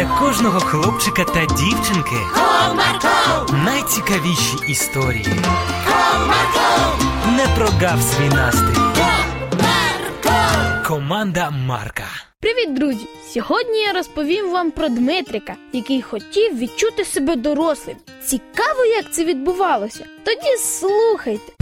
для кожного хлопчика та дівчинки Comarco, найцікавіші історії. Comarco, Не прогав свій настрій. Comarco. Команда Марка. Привіт, друзі! Сьогодні я розповім вам про Дмитрика, який хотів відчути себе дорослим. Цікаво, як це відбувалося. Тоді слухайте.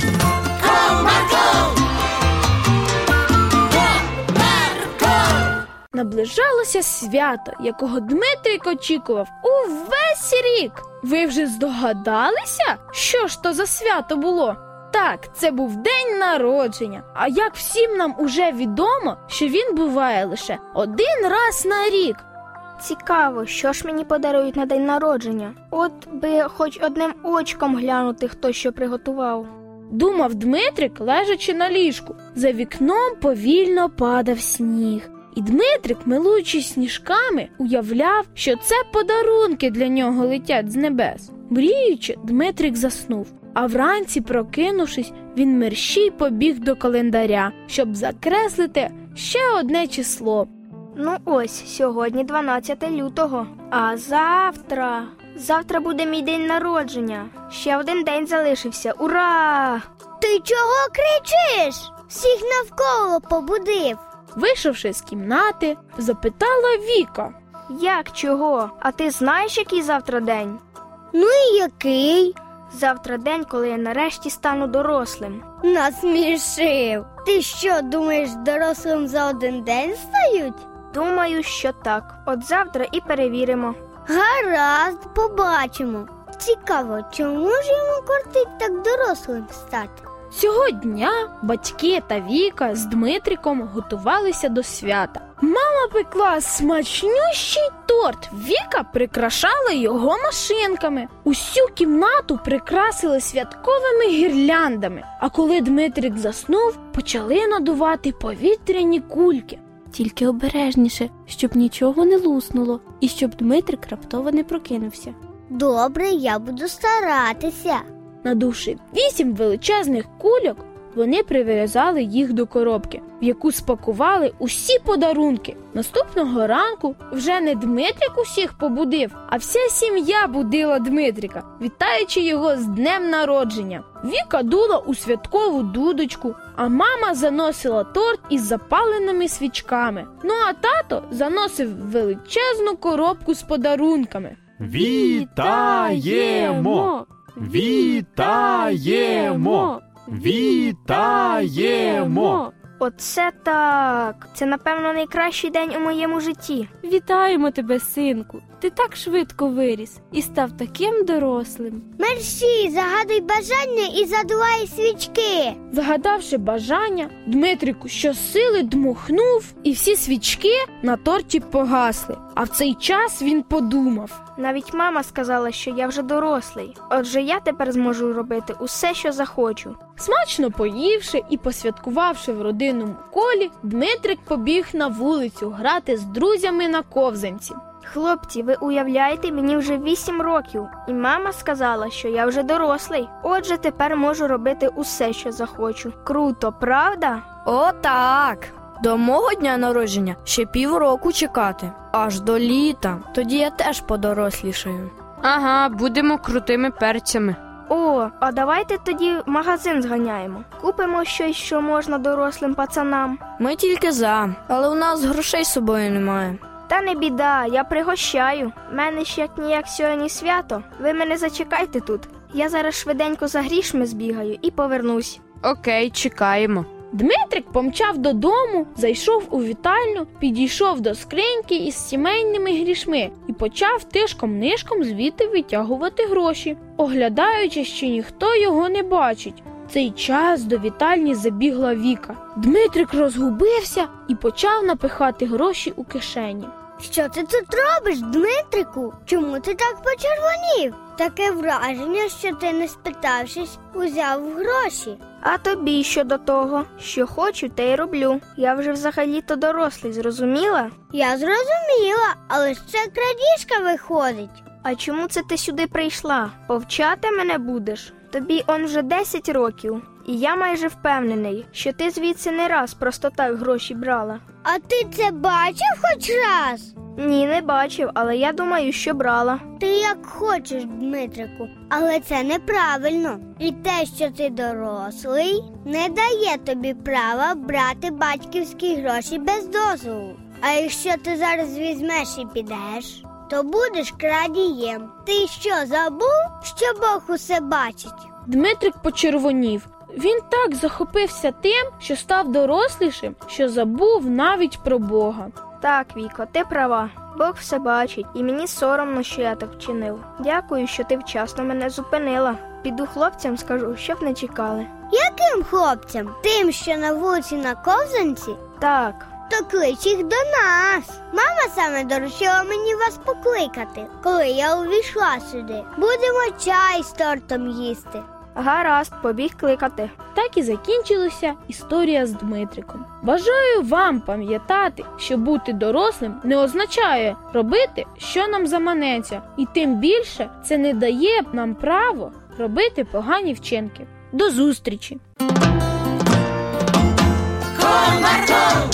Наближалося свято, якого Дмитрик очікував увесь рік. Ви вже здогадалися, що ж то за свято було? Так, це був день народження. А як всім нам уже відомо, що він буває лише один раз на рік. Цікаво, що ж мені подарують на день народження. От би хоч одним очком глянути, хто що приготував. Думав Дмитрик, лежачи на ліжку. За вікном повільно падав сніг. І Дмитрик, милуючись сніжками, уявляв, що це подарунки для нього летять з небес. Мріючи, Дмитрик заснув, а вранці, прокинувшись, він мерщій побіг до календаря, щоб закреслити ще одне число. Ну ось, сьогодні 12 лютого. А завтра. Завтра буде мій день народження. Ще один день залишився. Ура! Ти чого кричиш? Всіх навколо побудив. Вийшовши з кімнати, запитала Віка. Як чого? А ти знаєш, який завтра день? Ну і який? Завтра день, коли я нарешті стану дорослим. Насмішив. Ти що, думаєш, дорослим за один день стають? Думаю, що так. От завтра і перевіримо. Гаразд, побачимо. Цікаво, чому ж йому кортить так дорослим стати? Цього дня батьки та Віка з Дмитриком готувалися до свята. Мама пекла смачнющий торт. Віка прикрашала його машинками. Усю кімнату прикрасили святковими гірляндами. А коли Дмитрик заснув, почали надувати повітряні кульки. Тільки обережніше, щоб нічого не луснуло, і щоб Дмитрик раптово не прокинувся. Добре, я буду старатися. Надувши вісім величезних кульок, вони прив'язали їх до коробки, в яку спакували усі подарунки. Наступного ранку вже не Дмитрик усіх побудив, а вся сім'я будила Дмитрика, вітаючи його з днем народження. Віка дула у святкову дудочку, а мама заносила торт із запаленими свічками. Ну а тато заносив величезну коробку з подарунками. Вітаємо! Вітаємо! Вітаємо! Оце так. Це, напевно, найкращий день у моєму житті. Вітаємо тебе, синку! Ти так швидко виріс і став таким дорослим. Мерсі, загадуй бажання і задувай свічки. Загадавши бажання, Дмитрику щосили дмухнув, і всі свічки на торті погасли. А в цей час він подумав. Навіть мама сказала, що я вже дорослий. Отже, я тепер зможу робити усе, що захочу. Смачно поївши і посвяткувавши в родинному колі, Дмитрик побіг на вулицю грати з друзями на ковзанці. Хлопці, ви уявляєте, мені вже вісім років, і мама сказала, що я вже дорослий. Отже, тепер можу робити усе, що захочу. Круто, правда? О, так. До мого дня народження ще півроку чекати, аж до літа. Тоді я теж подорослішаю. Ага, будемо крутими перцями. О, а давайте тоді в магазин зганяємо. Купимо щось, що можна дорослим пацанам. Ми тільки за, але у нас грошей з собою немає. Та не біда, я пригощаю. Мене ж як ніяк сьогодні свято. Ви мене зачекайте тут. Я зараз швиденько за грішми збігаю і повернусь. Окей, чекаємо. Дмитрик помчав додому, зайшов у вітальню, підійшов до скриньки із сімейними грішми і почав тишком-нишком звідти витягувати гроші, оглядаючи, що ніхто його не бачить. Цей час до вітальні забігла Віка. Дмитрик розгубився і почав напихати гроші у кишені. Що ти тут робиш, Дмитрику? Чому ти так почервонів? Таке враження, що ти, не спитавшись, узяв гроші. А тобі що до того, що хочу, те й роблю. Я вже взагалі-то дорослий, зрозуміла? Я зрозуміла, але ж це крадіжка виходить. А чому це ти сюди прийшла? Повчати мене будеш? Тобі он вже 10 років, і я майже впевнений, що ти звідси не раз просто так гроші брала. А ти це бачив хоч раз? Ні, не бачив, але я думаю, що брала. Ти як хочеш, Дмитрику, але це неправильно. І те, що ти дорослий, не дає тобі права брати батьківські гроші без дозволу. А якщо ти зараз візьмеш і підеш, то будеш крадієм. Ти що забув, що Бог усе бачить? Дмитрик почервонів. Він так захопився тим, що став дорослішим, що забув навіть про Бога. Так, Віко, ти права. Бог все бачить, і мені соромно, що я так вчинив. Дякую, що ти вчасно мене зупинила. Піду хлопцям скажу, щоб не чекали. Яким хлопцям? Тим, що на вулиці на ковзанці? Так, То клич їх до нас. Мама саме доручила мені вас покликати, коли я увійшла сюди. Будемо чай з тортом їсти. Гаразд, побіг кликати. Так і закінчилася історія з Дмитриком. Бажаю вам пам'ятати, що бути дорослим не означає робити, що нам заманеться, і тим більше це не дає нам право робити погані вчинки. До зустрічі! Комарко!